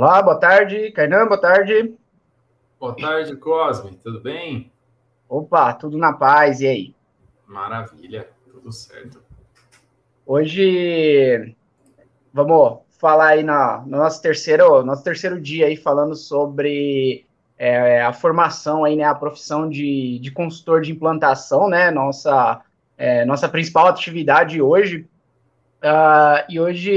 Olá, boa tarde. Kainan, boa tarde. Boa tarde, Cosme. Tudo bem? Opa, tudo na paz. E aí? Maravilha, tudo certo. Hoje vamos falar aí na, no nosso terceiro, nosso terceiro dia aí falando sobre é, a formação aí, né, a profissão de, de consultor de implantação, né, nossa, é, nossa principal atividade hoje. Uh, e hoje,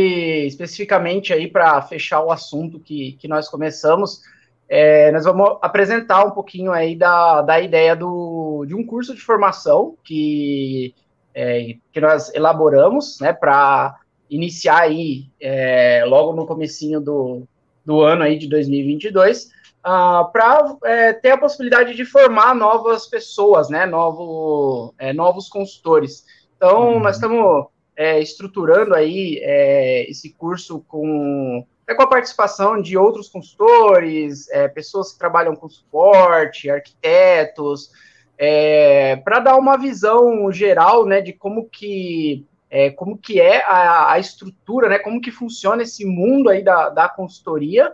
especificamente aí para fechar o assunto que, que nós começamos, é, nós vamos apresentar um pouquinho aí da, da ideia do, de um curso de formação que, é, que nós elaboramos, né, para iniciar aí é, logo no comecinho do, do ano aí de 2022, uh, para ter a possibilidade de formar novas pessoas, né, novo, é, novos consultores. Então, uhum. nós estamos é, estruturando aí é, esse curso com, é, com a participação de outros consultores, é, pessoas que trabalham com suporte, arquitetos, é, para dar uma visão geral né, de como que, é, como que é a, a, estrutura, né, como que funciona esse mundo aí da, da consultoria.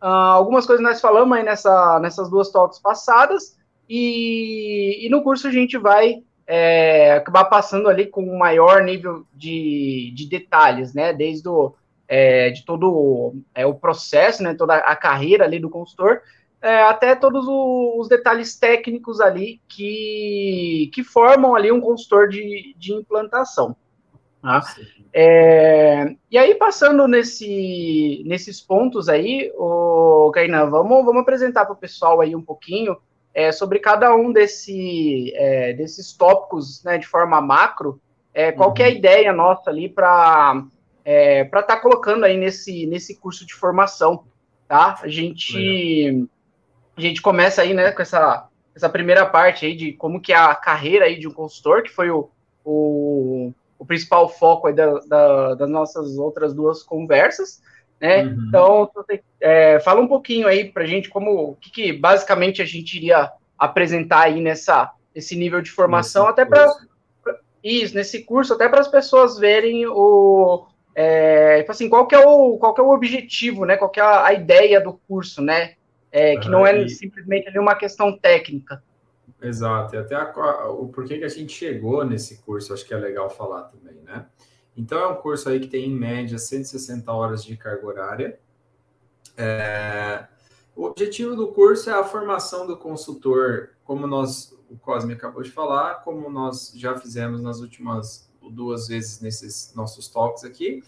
Uh, algumas coisas nós falamos aí nessa, nessas duas talks passadas, e, e no curso a gente vai é, acabar passando ali com um maior nível de, de detalhes, né? Desde o, é, de todo é, o processo, né? Toda a carreira ali do consultor, é, até todos os detalhes técnicos ali que, que formam ali um consultor de, de implantação. Tá? É, e aí, passando nesse, nesses pontos aí, o Kainan, vamos, vamos apresentar para o pessoal aí um pouquinho é, sobre cada um desse, é, desses tópicos né, de forma macro, é, qual uhum. que é a uhum. ideia nossa ali para é, estar tá colocando aí nesse, nesse curso de formação, tá? A gente, a gente começa aí, né, com essa, essa primeira parte aí de como que é a carreira aí de um consultor, que foi o, o, o principal foco aí da, da, das nossas outras duas conversas, né? Uhum. Então, é, fala um pouquinho aí para a gente como o que, que, basicamente a gente iria apresentar aí nessa esse nível de formação, nesse até para isso nesse curso, até para as pessoas verem o é, tipo assim, qual que é o qual que é o objetivo, né? Qual que é a, ideia do curso, né? É, que não é simplesmente uma questão técnica. Exato, e até a, o porquê que a gente chegou nesse curso, acho que é legal falar também, né? Então, é um curso aí que tem, em média, 160 horas de carga horária. É... Objetivo do curso é a formação do consultor, como nós, o Cosme acabou de falar, como nós já fizemos nas últimas duas vezes nesses nossos talks aqui.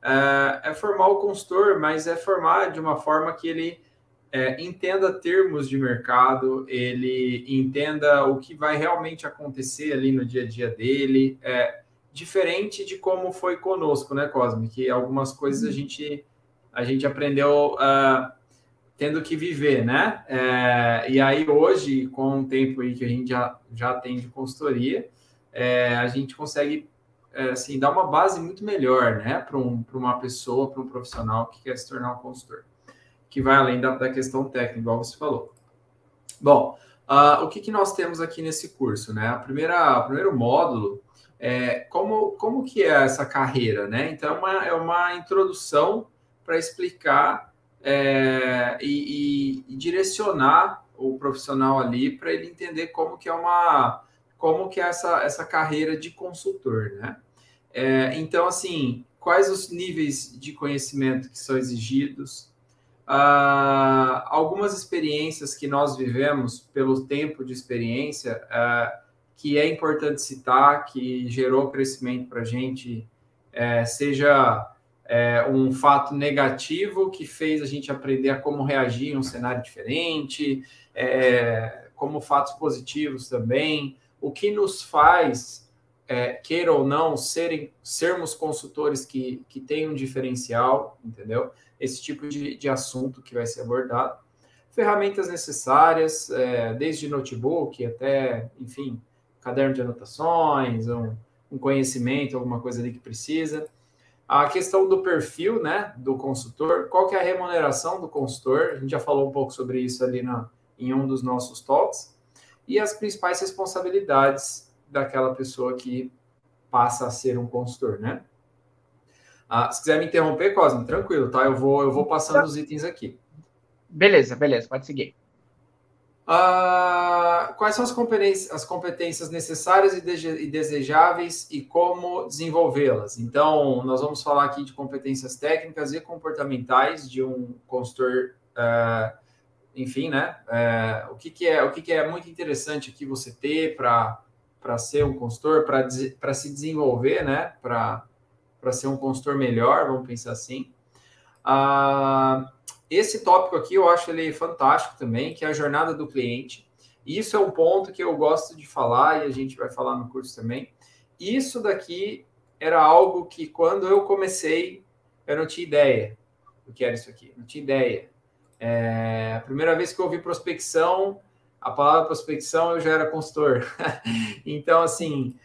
É, é formar o consultor, mas é formar de uma forma que ele é, entenda termos de mercado, ele entenda o que vai realmente acontecer ali no dia a dia dele, é, diferente de como foi conosco, né, Cosme? Que algumas coisas a uhum. gente, a gente aprendeu uh, tendo que viver, né? É, e aí hoje, com o tempo aí que a gente já, já tem de consultoria, é, a gente consegue é, assim, dar uma base muito melhor, né, para um, uma pessoa, para um profissional que quer se tornar um consultor, que vai além da, da questão técnica, igual você falou. Bom, uh, o que, que nós temos aqui nesse curso, né? A primeira, o primeiro módulo é, como, como que é essa carreira, né? Então, é uma, é uma introdução para explicar é, e, e, e, direcionar o profissional ali para ele entender como que é uma como que é essa, essa carreira de consultor, né? É, então, assim, quais os níveis de conhecimento que são exigidos, ah, algumas experiências que nós vivemos pelo tempo de experiência, ah, que é importante citar, que gerou crescimento para a gente, é, seja é, um fato negativo que fez a gente aprender a como reagir em um cenário diferente, é, como fatos positivos também, o que nos faz, é, queira ou não, serem, sermos consultores que, que têm um diferencial, entendeu? Esse tipo de, de assunto que vai ser abordado. Ferramentas necessárias, é, desde notebook até, enfim, caderno de anotações, um, um conhecimento, alguma coisa ali que precisa. A questão do perfil, né, do consultor, qual que é a remuneração do consultor? A gente já falou um pouco sobre isso ali na, em um dos nossos talks. E as principais responsabilidades daquela pessoa que passa a ser um consultor, né? Ah, se quiser me interromper, Cosme, tranquilo, tá? Eu vou, eu vou passando os itens aqui. Beleza, beleza, pode seguir. Ah, quais são as competências, as competências necessárias e, de, e desejáveis e como desenvolvê-las? Então, nós vamos falar aqui de competências técnicas e comportamentais de um consultor, uh, enfim, né? Uh, o que, que, é o que, que é muito interessante aqui você ter para ser um consultor, para se desenvolver, né? Para ser um consultor melhor, vamos pensar assim. Uh, esse tópico aqui eu acho ele fantástico também, que é a jornada do cliente. Isso é um ponto que eu gosto de falar e a gente vai falar no curso também. Isso daqui era algo que quando eu comecei eu não tinha ideia do que era isso aqui, não tinha ideia. É, a primeira vez que eu ouvi prospecção, a palavra prospecção eu já era consultor. então, assim,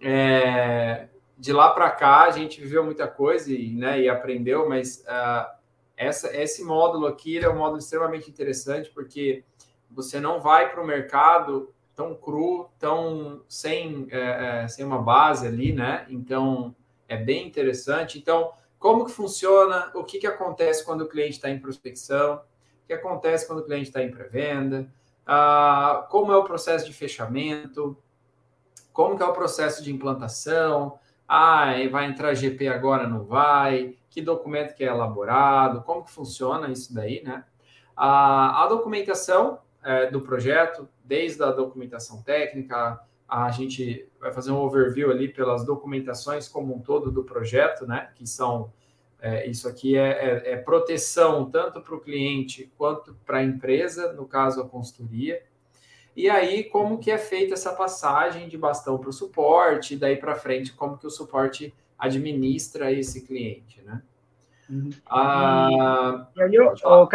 é, de lá para cá a gente viveu muita coisa e, né, e aprendeu, mas uh, essa, esse módulo aqui é um módulo extremamente interessante porque você não vai para o mercado tão cru, tão sem, é, é, sem uma base ali, né? Então é bem interessante. Então, como que funciona? O que, que acontece quando o cliente está em prospecção? O que acontece quando o cliente está em pré-venda? Ah, como é o processo de fechamento? Como que é o processo de implantação? Ah, vai entrar GP agora, não vai? Que documento que é elaborado, como que funciona isso daí, né? A, a documentação é, do projeto, desde a documentação técnica, a gente vai fazer um overview ali pelas documentações como um todo do projeto, né? Que são é, isso aqui é, é, é proteção tanto para o cliente quanto para a empresa, no caso a consultoria. E aí, como que é feita essa passagem de bastão para o suporte, daí para frente, como que o suporte administra esse cliente, né? Uhum. Ah, e aí, oh,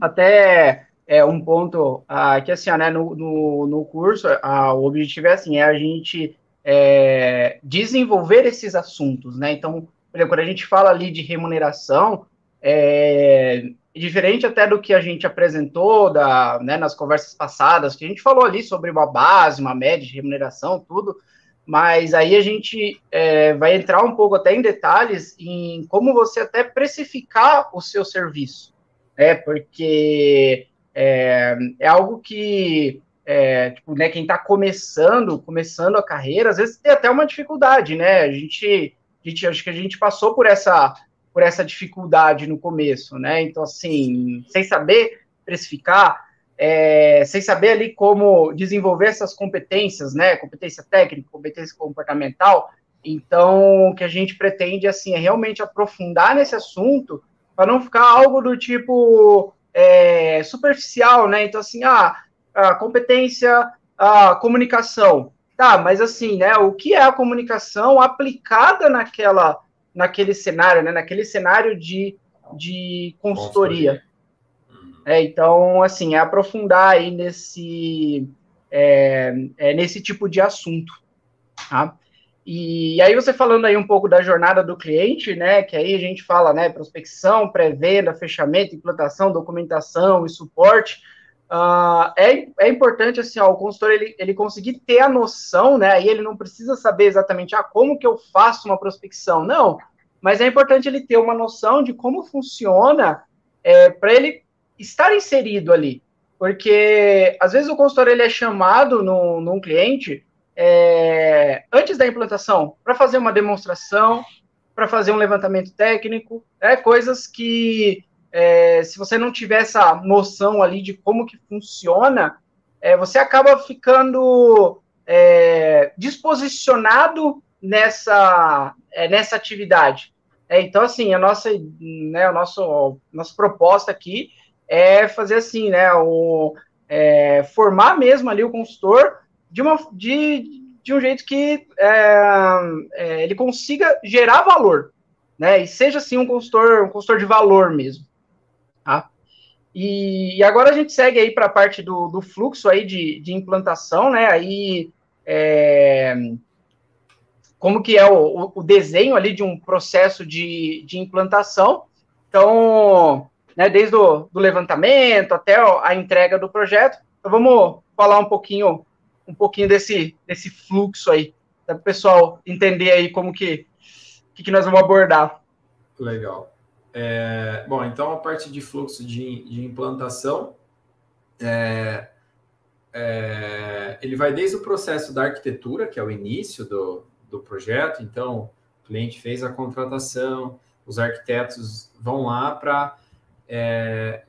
até é um ponto ah, que assim, né, no, no, no curso, ah, o objetivo é assim, é a gente é, desenvolver esses assuntos, né? Então, exemplo, quando a gente fala ali de remuneração, é, diferente até do que a gente apresentou da, né, nas conversas passadas, que a gente falou ali sobre uma base, uma média de remuneração, tudo, mas aí a gente é, vai entrar um pouco até em detalhes em como você até precificar o seu serviço, né? Porque é, é algo que é, tipo, né, quem está começando, começando a carreira, às vezes tem até uma dificuldade, né? A gente, a gente acho que a gente passou por essa por essa dificuldade no começo, né? Então, assim, sem saber precificar, é, sem saber ali como desenvolver essas competências, né? Competência técnica, competência comportamental. Então, o que a gente pretende, assim, é realmente aprofundar nesse assunto para não ficar algo do tipo é, superficial, né? Então, assim, ah, a competência, a comunicação. Tá, mas assim, né? O que é a comunicação aplicada naquela, naquele cenário, né? Naquele cenário de, de consultoria. consultoria. É, então, assim, é aprofundar aí nesse, é, é, nesse tipo de assunto, tá? E, e, aí você falando aí um pouco da jornada do cliente, né, que aí a gente fala, né, prospecção, pré-venda, fechamento, implantação, documentação e suporte, uh, é, é importante, assim, ó, o consultor, ele, ele conseguir ter a noção, né, aí ele não precisa saber exatamente, ah, como que eu faço uma prospecção, não, mas é importante ele ter uma noção de como funciona é, para ele estar inserido ali. Porque às vezes o consultor ele é chamado no, num cliente é, antes da implantação para fazer uma demonstração, para fazer um levantamento técnico, é, coisas que é, se você não tiver essa noção ali de como que funciona, é, você acaba ficando é, disposicionado nessa, é, nessa atividade. É, então, assim, a nossa, né, a nosso, nossa proposta aqui é fazer assim, né? O, é, formar mesmo ali o consultor de, uma, de, de um jeito que é, é, ele consiga gerar valor, né? E seja assim um consultor, um consultor de valor mesmo. Tá? E, e agora a gente segue aí para a parte do, do fluxo aí de, de implantação, né? Aí é, como que é o, o desenho ali de um processo de, de implantação. Então, né, desde o do levantamento até a entrega do projeto. Então vamos falar um pouquinho, um pouquinho desse, desse fluxo aí, para o pessoal entender aí como que, que, que nós vamos abordar. Legal. É, bom, então a parte de fluxo de, de implantação, é, é, ele vai desde o processo da arquitetura, que é o início do, do projeto, então o cliente fez a contratação, os arquitetos vão lá para é,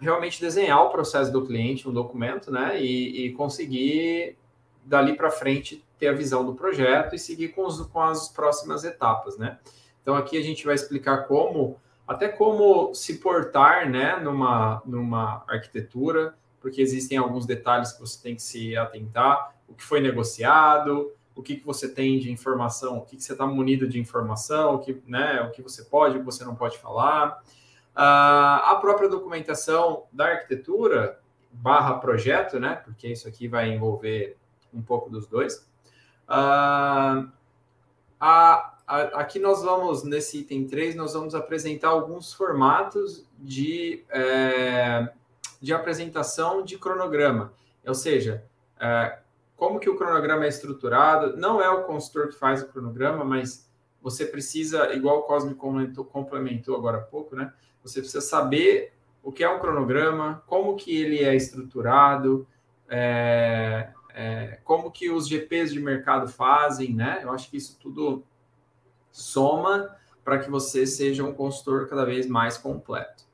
realmente desenhar o processo do cliente, um documento, né, e, e conseguir dali para frente ter a visão do projeto e seguir com, os, com as próximas etapas, né. Então aqui a gente vai explicar como até como se portar né, numa, numa arquitetura, porque existem alguns detalhes que você tem que se atentar, o que foi negociado, o que, que você tem de informação, o que, que você está munido de informação, o que, né, o que você pode, o que você não pode falar. Uh, a própria documentação da arquitetura barra projeto, né, porque isso aqui vai envolver um pouco dos dois. Uh, a, aqui nós vamos, nesse item 3, nós vamos apresentar alguns formatos de, é, de apresentação de cronograma. Ou seja, é, como que o cronograma é estruturado. Não é o consultor que faz o cronograma, mas você precisa, igual o Cosme complementou, complementou agora há pouco, né? Você precisa saber o que é um cronograma, como que ele é estruturado, é, é, como que os GPs de mercado fazem, né? Eu acho que isso tudo soma para que você seja um consultor cada vez mais completo.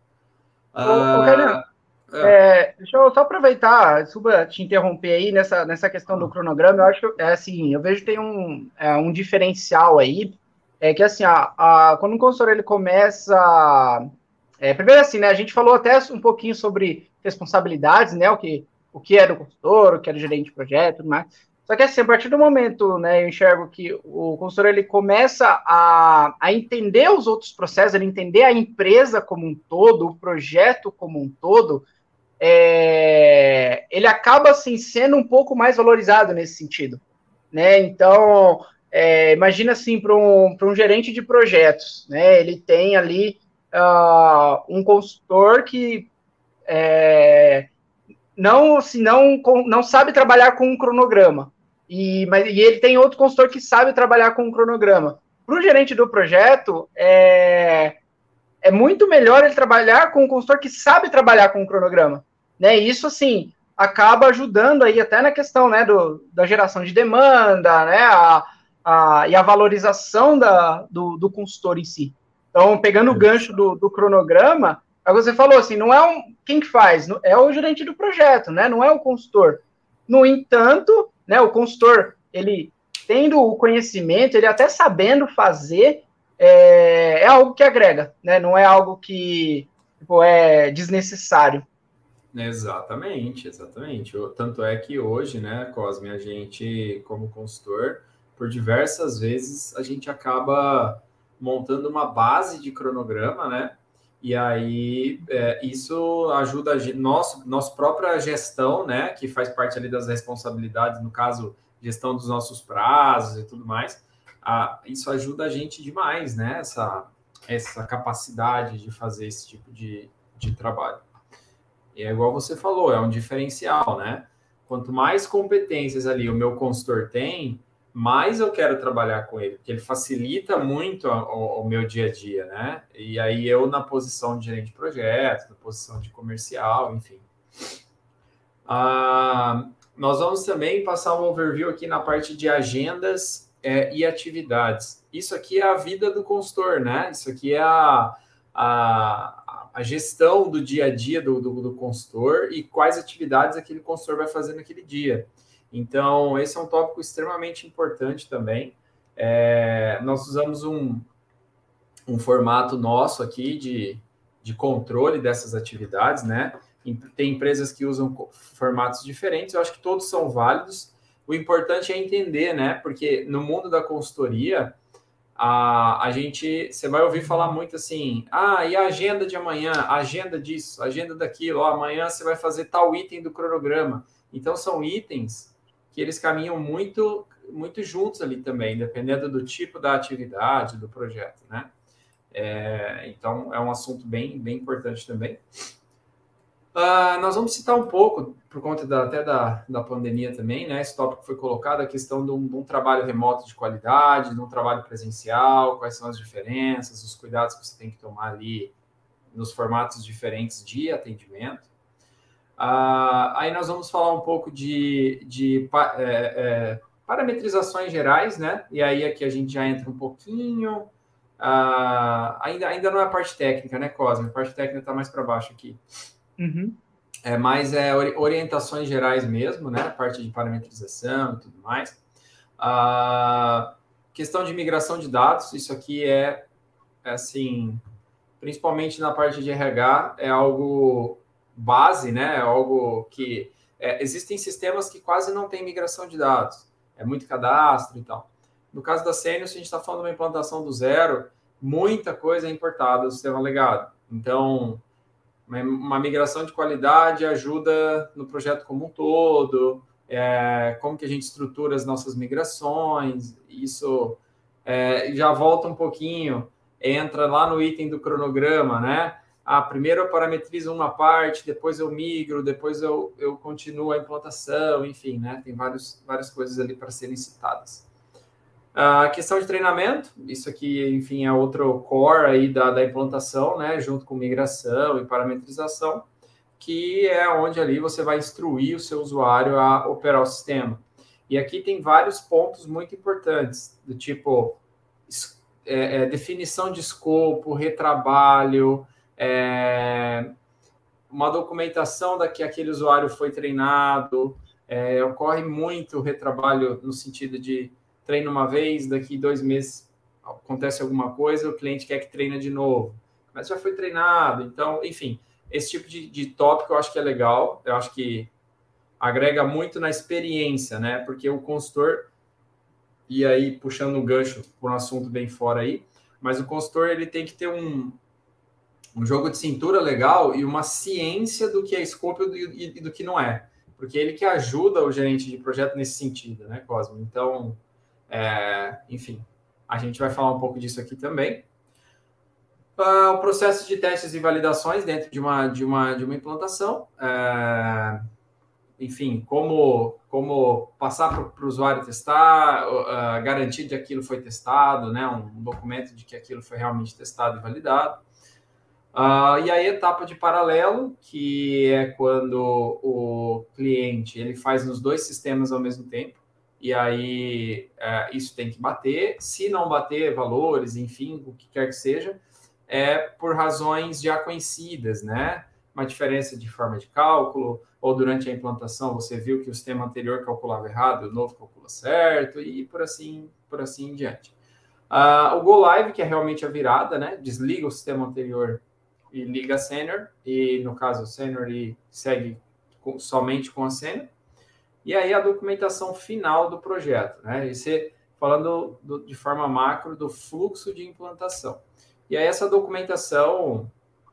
Ô, uh, é. É, deixa eu só aproveitar, desculpa te interromper aí nessa, nessa questão do cronograma. Eu acho é assim, eu vejo que tem um, é, um diferencial aí, é que assim, a, a, quando um consultor ele começa. É, primeiro assim, né? A gente falou até um pouquinho sobre responsabilidades, né? O que, o que era o consultor, o que era o gerente de projeto, tudo mais. Só que assim, a partir do momento, né, eu enxergo que o consultor ele começa a, a entender os outros processos, ele entender a empresa como um todo, o projeto como um todo, é, ele acaba assim sendo um pouco mais valorizado nesse sentido, né? Então, é, imagina assim para um, um gerente de projetos, né? Ele tem ali uh, um consultor que é, não, se não, não sabe trabalhar com um cronograma, e, mas, e ele tem outro consultor que sabe trabalhar com um cronograma. Para o gerente do projeto, é, é muito melhor ele trabalhar com um consultor que sabe trabalhar com um cronograma. Né? Isso, assim, acaba ajudando aí até na questão né, do, da geração de demanda, né, a, a, e a valorização da, do, do consultor em si. Então, pegando o gancho do, do cronograma, aí você falou assim, não é um, quem que faz? É o gerente do projeto, né? Não é o consultor. No entanto, né? O consultor, ele tendo o conhecimento, ele até sabendo fazer, é, é algo que agrega, né? Não é algo que tipo, é desnecessário. Exatamente, exatamente. Tanto é que hoje, né, Cosme, a gente, como consultor, por diversas vezes a gente acaba montando uma base de cronograma, né? E aí é, isso ajuda a nosso, nossa própria gestão, né? Que faz parte ali das responsabilidades, no caso, gestão dos nossos prazos e tudo mais. A, isso ajuda a gente demais, né? Essa, essa capacidade de fazer esse tipo de, de trabalho. E é igual você falou, é um diferencial, né? Quanto mais competências ali o meu consultor tem, mais eu quero trabalhar com ele, porque ele facilita muito o, o, meu dia a dia, né? E aí eu na posição de gerente de projeto, na posição de comercial, enfim. Ah, nós vamos também passar um overview aqui na parte de agendas é, e atividades. Isso aqui é a vida do consultor, né? Isso aqui é a, a, a gestão do dia a dia do, do, do consultor e quais atividades aquele consultor vai fazer naquele dia. Então, esse é um tópico extremamente importante também. É, nós usamos um, um formato nosso aqui de, de controle dessas atividades, né? Tem empresas que usam formatos diferentes, eu acho que todos são válidos. O importante é entender, né? Porque no mundo da consultoria, a, a gente, você vai ouvir falar muito assim, ah, e a agenda de amanhã, agenda disso, agenda daquilo, ó, amanhã você vai fazer tal item do cronograma. Então, são itens que eles caminham muito muito juntos ali também, dependendo do tipo da atividade, do projeto, né? É, então, é um assunto bem, bem importante também. Uh, nós vamos citar um pouco, por conta da, até da, da pandemia também, né? Esse tópico foi colocado, a questão de um, de um, trabalho remoto de qualidade, de um trabalho presencial, quais são as diferenças, os cuidados que você tem que tomar ali nos formatos diferentes de atendimento. Uh, aí nós vamos falar um pouco de, de é, é, parametrizações gerais, né? E aí aqui a gente já entra um pouquinho. Uh, ainda, ainda não é a parte técnica, né, Cosme? A parte técnica está mais para baixo aqui. Uhum. É mais é, orientações gerais mesmo, né? Parte de parametrização e tudo mais. A questão de migração de dados, isso aqui é, é assim, principalmente na parte de RH, é algo base, né? É algo que é, existem sistemas que quase não tem migração de dados, é muito cadastro e tal. No caso da Senior, se a gente está falando de uma implantação do zero, muita coisa é importada do sistema legado. Então, uma migração de qualidade ajuda no projeto como um todo, é, como que a gente estrutura as nossas migrações, isso é, já volta um pouquinho, entra lá no item do cronograma, né? Ah, primeiro eu parametrizo uma parte, depois eu migro, depois eu, eu continuo a implantação, enfim, né? Tem vários, várias coisas ali para serem citadas. A questão de treinamento, isso aqui, enfim, é outro core aí da, da implantação, né, junto com migração e parametrização, que é onde ali você vai instruir o seu usuário a operar o sistema. E aqui tem vários pontos muito importantes, do tipo é, é, definição de escopo, retrabalho, é, uma documentação da que aquele usuário foi treinado, é, ocorre muito retrabalho no sentido de treina uma vez, daqui dois meses acontece alguma coisa, o cliente quer que treine de novo. Mas já foi treinado, então, enfim, esse tipo de, de tópico eu acho que é legal, eu acho que agrega muito na experiência, né? Porque o consultor, e aí puxando o gancho por um assunto bem fora aí, mas o consultor ele tem que ter um, um jogo de cintura legal e uma ciência do que é escopo e, do que não é. Porque ele que ajuda o gerente de projeto nesse sentido, né, Cosmo? Então, é, enfim, a gente vai falar um pouco disso aqui também. Uh, o processo de testes e validações dentro de uma, de uma, de uma implantação. É, enfim, como, como passar para o usuário testar, uh, garantir de que aquilo foi testado, né, um documento de que aquilo foi realmente testado e validado. Uh, e aí, etapa de paralelo, que é quando o cliente ele faz nos dois sistemas ao mesmo tempo e aí é, isso tem que bater. Se não bater valores, enfim, o que quer que seja, é por razões já conhecidas, né? Uma diferença de forma de cálculo, ou durante a implantação você viu que o sistema anterior calculava errado, o novo calcula certo, e por assim, por assim em diante. Uh, o Go Live, que é realmente a virada, né? Desliga o sistema anterior e liga a Senior, e no caso o Senior e segue com, somente com a Senior e aí a documentação final do projeto, né? Você falando do, de forma macro do fluxo de implantação. E aí essa documentação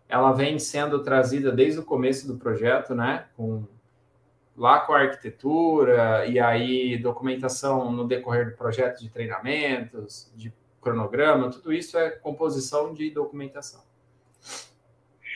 ela vem sendo trazida desde o começo do projeto, né? Com lá com a arquitetura e aí documentação no decorrer do projeto de treinamentos, de cronograma, tudo isso é composição de documentação.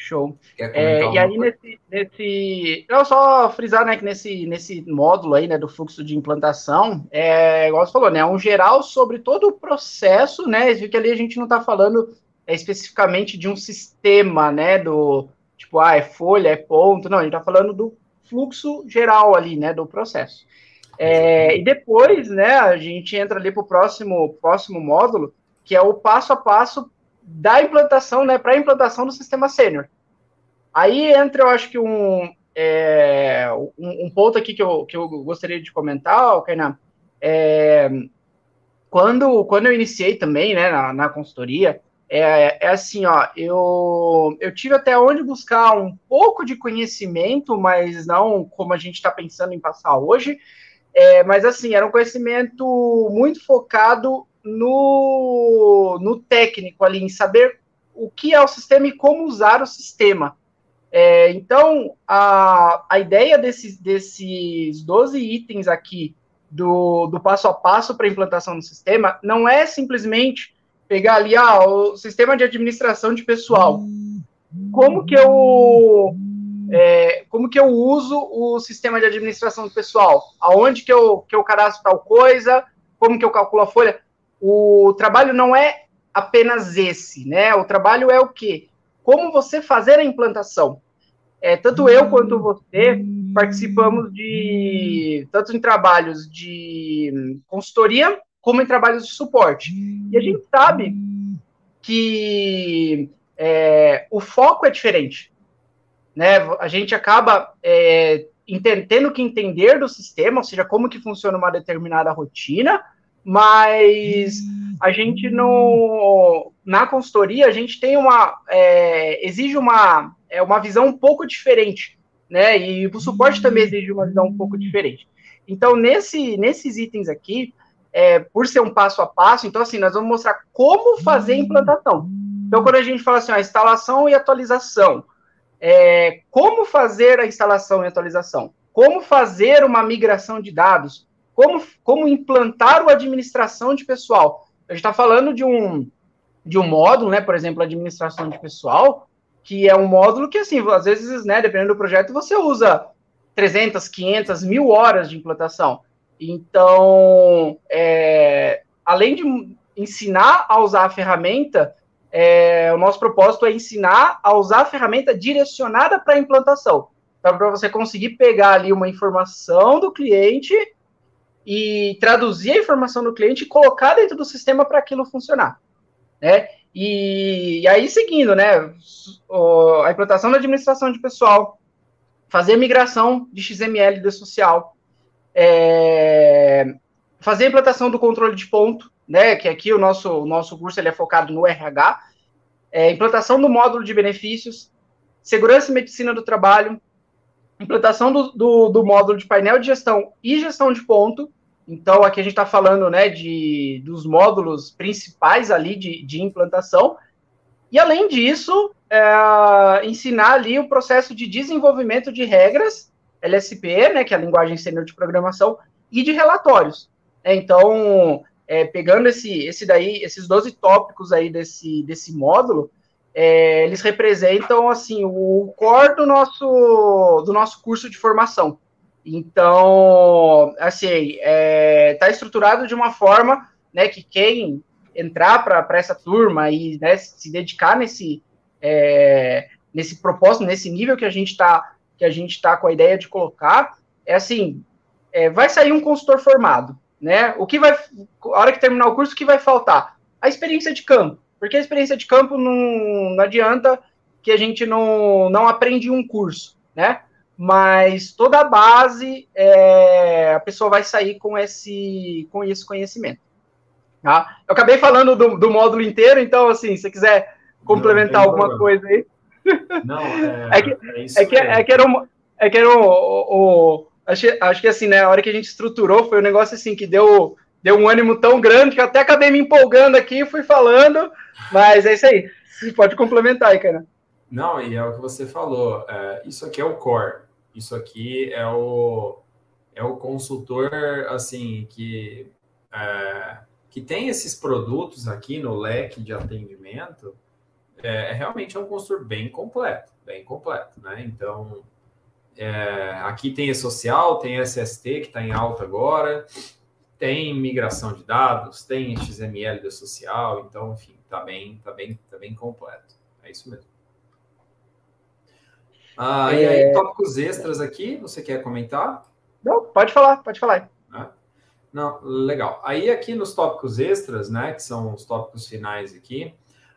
Show. É, e aí, nesse, nesse. Eu só frisar, né, que nesse, nesse módulo aí, né, do fluxo de implantação, é, igual você falou, né, é um geral sobre todo o processo, né? Viu que ali a gente não está falando é, especificamente de um sistema, né, do tipo, ah, é folha, é ponto, não, a gente está falando do fluxo geral ali, né, do processo. É, e depois, né, a gente entra ali para o próximo, próximo módulo, que é o passo a passo da implantação, né, para a implantação do sistema sênior. Aí entra, eu acho que um, é, um, um, ponto aqui que eu, que eu gostaria de comentar, Kainan, é, quando, quando eu iniciei também, né, na, na consultoria, é, é, assim, ó, eu, eu tive até onde buscar um pouco de conhecimento, mas não como a gente está pensando em passar hoje, é, mas assim, era um conhecimento muito focado no, no técnico ali, em saber o que é o sistema e como usar o sistema. É, então, a, a ideia desses, desses 12 itens aqui do, do passo a passo para implantação do sistema não é simplesmente pegar ali ah, o sistema de administração de pessoal. Como que eu é, como que eu uso o sistema de administração do pessoal, aonde que eu, que eu cadastro tal coisa, como que eu calculo a folha. O trabalho não é apenas esse, né? O trabalho é o quê? Como você fazer a implantação. É, tanto eu quanto você participamos de tanto em trabalhos de consultoria como em trabalhos de suporte. E a gente sabe que é, o foco é diferente. Né? A gente acaba é, tendo que entender do sistema, ou seja, como que funciona uma determinada rotina, mas a gente no na consultoria a gente tem uma é, exige uma é uma visão um pouco diferente, né? E o suporte também exige uma visão um pouco diferente. Então nesse nesses itens aqui, é, por ser um passo a passo, então assim nós vamos mostrar como fazer a implantação. Então quando a gente fala assim, a instalação e atualização, é, como fazer a instalação e atualização, como fazer uma migração de dados, como, como implantar o administração de pessoal. A gente está falando de um, de um módulo, né, por exemplo, administração de pessoal, que é um módulo que, assim, às vezes, né, dependendo do projeto, você usa 300, 500, mil horas de implantação. Então, é, além de ensinar a usar a ferramenta, é, o nosso propósito é ensinar a usar a ferramenta direcionada para a implantação. Então, para você conseguir pegar ali uma informação do cliente e traduzir a informação do cliente e colocar dentro do sistema para aquilo funcionar, né? E, e, aí, seguindo, né, a implantação da administração de pessoal, fazer a migração de XML de social, é, fazer a implantação do controle de ponto, né, que aqui o nosso, o nosso curso ele é focado no RH, é, implantação do módulo de benefícios, segurança e medicina do trabalho, implantação do, do, do módulo de painel de gestão e gestão de ponto, então, aqui a gente está falando né, de, dos módulos principais ali de, de implantação. E, além disso, é, ensinar ali o processo de desenvolvimento de regras, LSP, né, que é a linguagem sênior de programação, e de relatórios. É, então, é, pegando esse, esse daí, esses 12 tópicos aí desse, desse módulo, é, eles representam assim o core do nosso, do nosso curso de formação. Então, assim, está é, estruturado de uma forma né, que quem entrar para essa turma e né, se dedicar nesse, é, nesse propósito, nesse nível que a gente está que a gente está com a ideia de colocar, é assim, é, vai sair um consultor formado, né? O que vai, a hora que terminar o curso, o que vai faltar? A experiência de campo, porque a experiência de campo não, não adianta que a gente não, não aprende um curso, né? Mas toda a base é, a pessoa vai sair com esse, com esse conhecimento. Tá? Eu acabei falando do, do módulo inteiro, então, assim, se você quiser complementar não, alguma coisa aí. Não, é, é, que, é, é, que, é que era um, é que era um, o, o, acho, acho que assim, né, a hora que a gente estruturou foi um negócio assim que deu, deu um ânimo tão grande que eu até acabei me empolgando aqui, fui falando, mas é isso aí. Você pode complementar aí, cara. Não, e é o que você falou. É, isso aqui é o core. Isso aqui é o, é o consultor, assim, que, é, que tem esses produtos aqui no leque de atendimento, é, é realmente é um consultor bem completo, bem completo, né? Então, é, aqui tem E-Social, tem SST, que está em alta agora, tem migração de dados, tem XML do social, então, enfim, está bem, tá bem, tá bem completo. É isso mesmo. Ah, é... E aí, tópicos extras aqui, você quer comentar? Não, pode falar, pode falar. Ah, não, legal. Aí aqui nos tópicos extras, né, que são os tópicos finais aqui,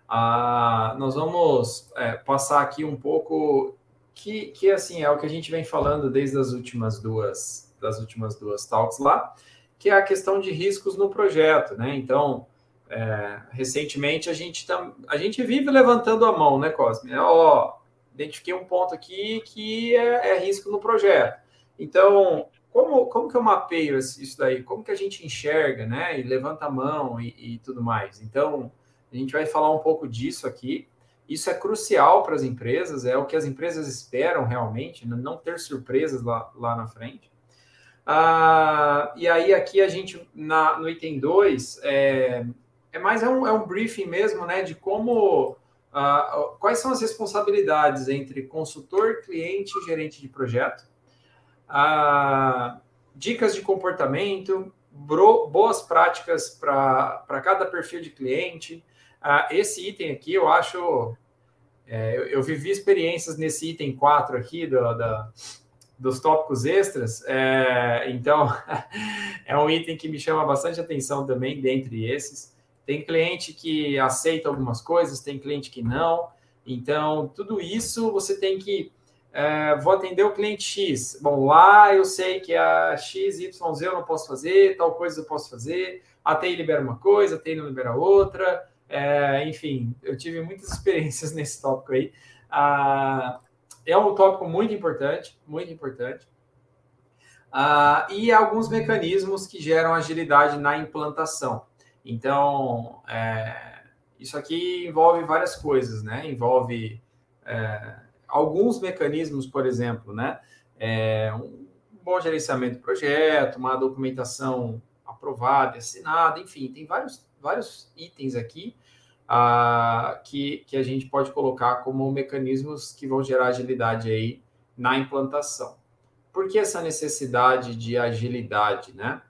ah, nós vamos é, passar aqui um pouco que, que assim é o que a gente vem falando desde as últimas duas das últimas duas talks lá, que é a questão de riscos no projeto, né? Então, é, recentemente a gente tam, a gente vive levantando a mão, né, Cosme? Ó, identifiquei um ponto aqui que é, é risco no projeto. Então, como, como que eu mapeio isso daí? Como que a gente enxerga, né? E levanta a mão e, e tudo mais. Então, a gente vai falar um pouco disso aqui. Isso é crucial para as empresas, é o que as empresas esperam realmente, né? não ter surpresas lá, lá na frente. Ah, e aí, aqui a gente, na, no item 2, é, é mais é um, é um briefing mesmo, né? De como uh, quais são as responsabilidades entre consultor, cliente e gerente de projeto, uh, dicas de comportamento, bro, boas práticas para cada perfil de cliente. Uh, esse item aqui eu acho. É, eu, eu, vivi experiências nesse item 4 aqui do, dos tópicos extras, é, então é um item que me chama bastante atenção também, dentre esses. Tem cliente que aceita algumas coisas, tem cliente que não. Então, tudo isso você tem que. É, vou atender o cliente X. Bom, lá eu sei que a X, Y, Z eu não posso fazer, tal coisa eu posso fazer. A TI libera uma coisa, a TI não libera outra. É, enfim, eu tive muitas experiências nesse tópico aí. Ah, é um tópico muito importante, muito importante. Ah, e alguns mecanismos que geram agilidade na implantação. Então, é, isso aqui envolve várias coisas, né? Envolve é, alguns mecanismos, por exemplo, né? É, um bom gerenciamento do projeto, uma documentação aprovada, assinada, enfim, tem vários, vários itens aqui uh, que, que a gente pode colocar como mecanismos que vão gerar agilidade aí na implantação. Por que essa necessidade de agilidade, né?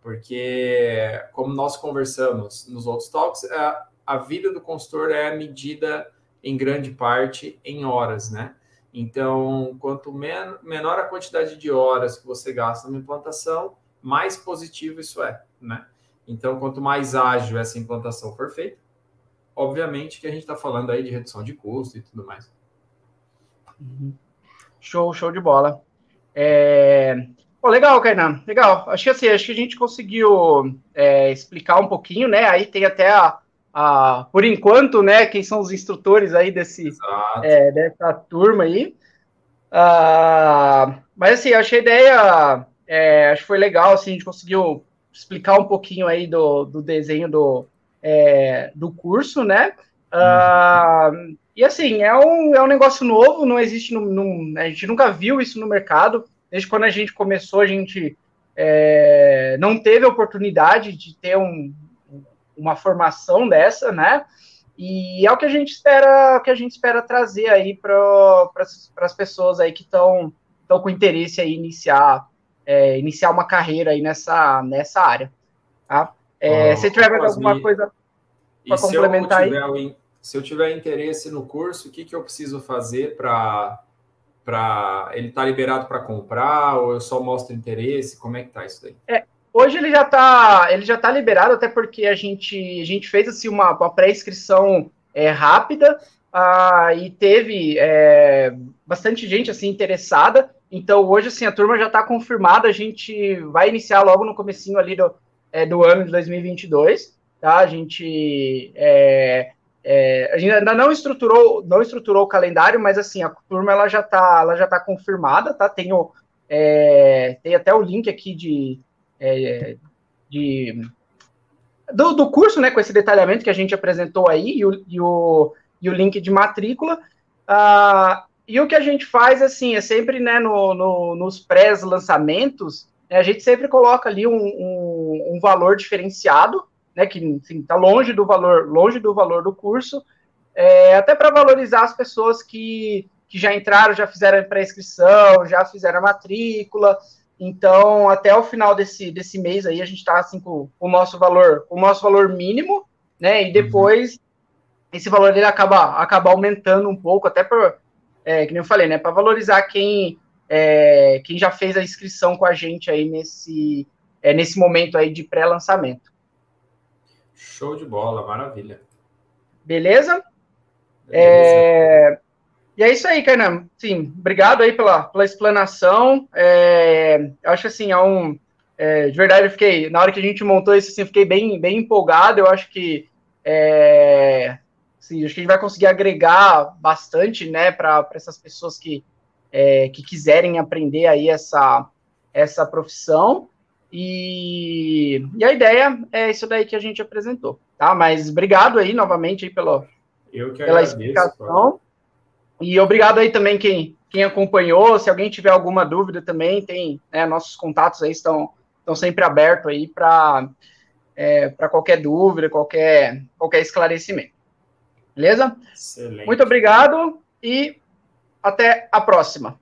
Porque, como nós conversamos nos outros talks, a, é, a vida do consultor é medida em grande parte em horas, né? Então, quanto men menor a quantidade de horas que você gasta numa implantação, mais positivo isso é, né? Então, quanto mais ágil essa implantação for feita, obviamente que a gente está falando aí de redução de custo e tudo mais. Uhum. Show, show de bola. É... Pô, legal, Kainan, legal. Acho que assim, acho que a gente conseguiu é, explicar um pouquinho, né? Aí tem até a, a, por enquanto, né? Quem são os instrutores aí desse, é, dessa turma aí. Uh, mas assim, achei a ideia, é, acho que foi legal, assim, a gente conseguiu explicar um pouquinho aí do, do desenho do, é, do curso, né? Uh, e assim, é um, é um negócio novo, não existe, no, no, a gente nunca viu isso no mercado. Desde quando a gente começou, a gente é, não teve a oportunidade de ter um, uma formação dessa, né? E é o que a gente espera, que a gente espera trazer aí para as pessoas aí que estão com interesse aí iniciar é, iniciar uma carreira aí nessa, nessa área. Tá? É, oh, se tiver alguma coisa para complementar aí. Se eu tiver interesse no curso, o que, que eu preciso fazer para para ele tá liberado para comprar ou eu só mostro interesse? Como é que tá isso daí? É, hoje ele já tá ele já tá liberado até porque a gente a gente fez assim uma, uma pré-inscrição é, rápida ah, e teve é, bastante gente assim interessada. Então hoje assim a turma já está confirmada. A gente vai iniciar logo no comecinho ali do, é, do ano de 2022. Tá? A gente é, é, a gente ainda não estruturou, não estruturou o calendário, mas assim, a turma ela já está ela já tá confirmada, tá? Tem, o, é, tem até o link aqui de, é, de do, do, curso, né, com esse detalhamento que a gente apresentou aí, e o, e o, e o link de matrícula. Ah, e o que a gente faz, assim, é sempre, né, no, no nos pré-lançamentos, né, a gente sempre coloca ali um, um, um valor diferenciado, né, que está longe do valor, longe do valor do curso, é, até para valorizar as pessoas que, que já entraram, já fizeram a pré-inscrição, já fizeram a matrícula. Então, até o final desse, desse mês aí, a gente está assim, com, o nosso valor, o nosso valor mínimo, né? E uhum. depois uhum. esse valor ele acaba, acaba aumentando um pouco, até por, é, que nem eu falei, né? Para valorizar quem, é, quem já fez a inscrição com a gente aí nesse, é, nesse momento aí de pré-lançamento. Show de bola, maravilha. Beleza? Beleza. É... E é isso aí, Kainan. Sim, obrigado aí pela, pela explanação. É... Eu acho assim, é um. É, de verdade, eu fiquei. Na hora que a gente montou isso, assim, eu fiquei bem, bem empolgado. Eu acho que. É... Assim, acho que a gente vai conseguir agregar bastante, né, para essas pessoas que, é, que quiserem aprender aí essa, essa profissão. E, e, a ideia é isso daí que a gente apresentou, tá? Mas obrigado aí novamente aí pelo, pela agradeço, explicação. E obrigado aí também quem, quem acompanhou. Se alguém tiver alguma dúvida também, tem né, nossos contatos aí estão, estão sempre abertos aí para é, qualquer dúvida, qualquer, qualquer esclarecimento. Beleza? Excelente. Muito obrigado e até a próxima.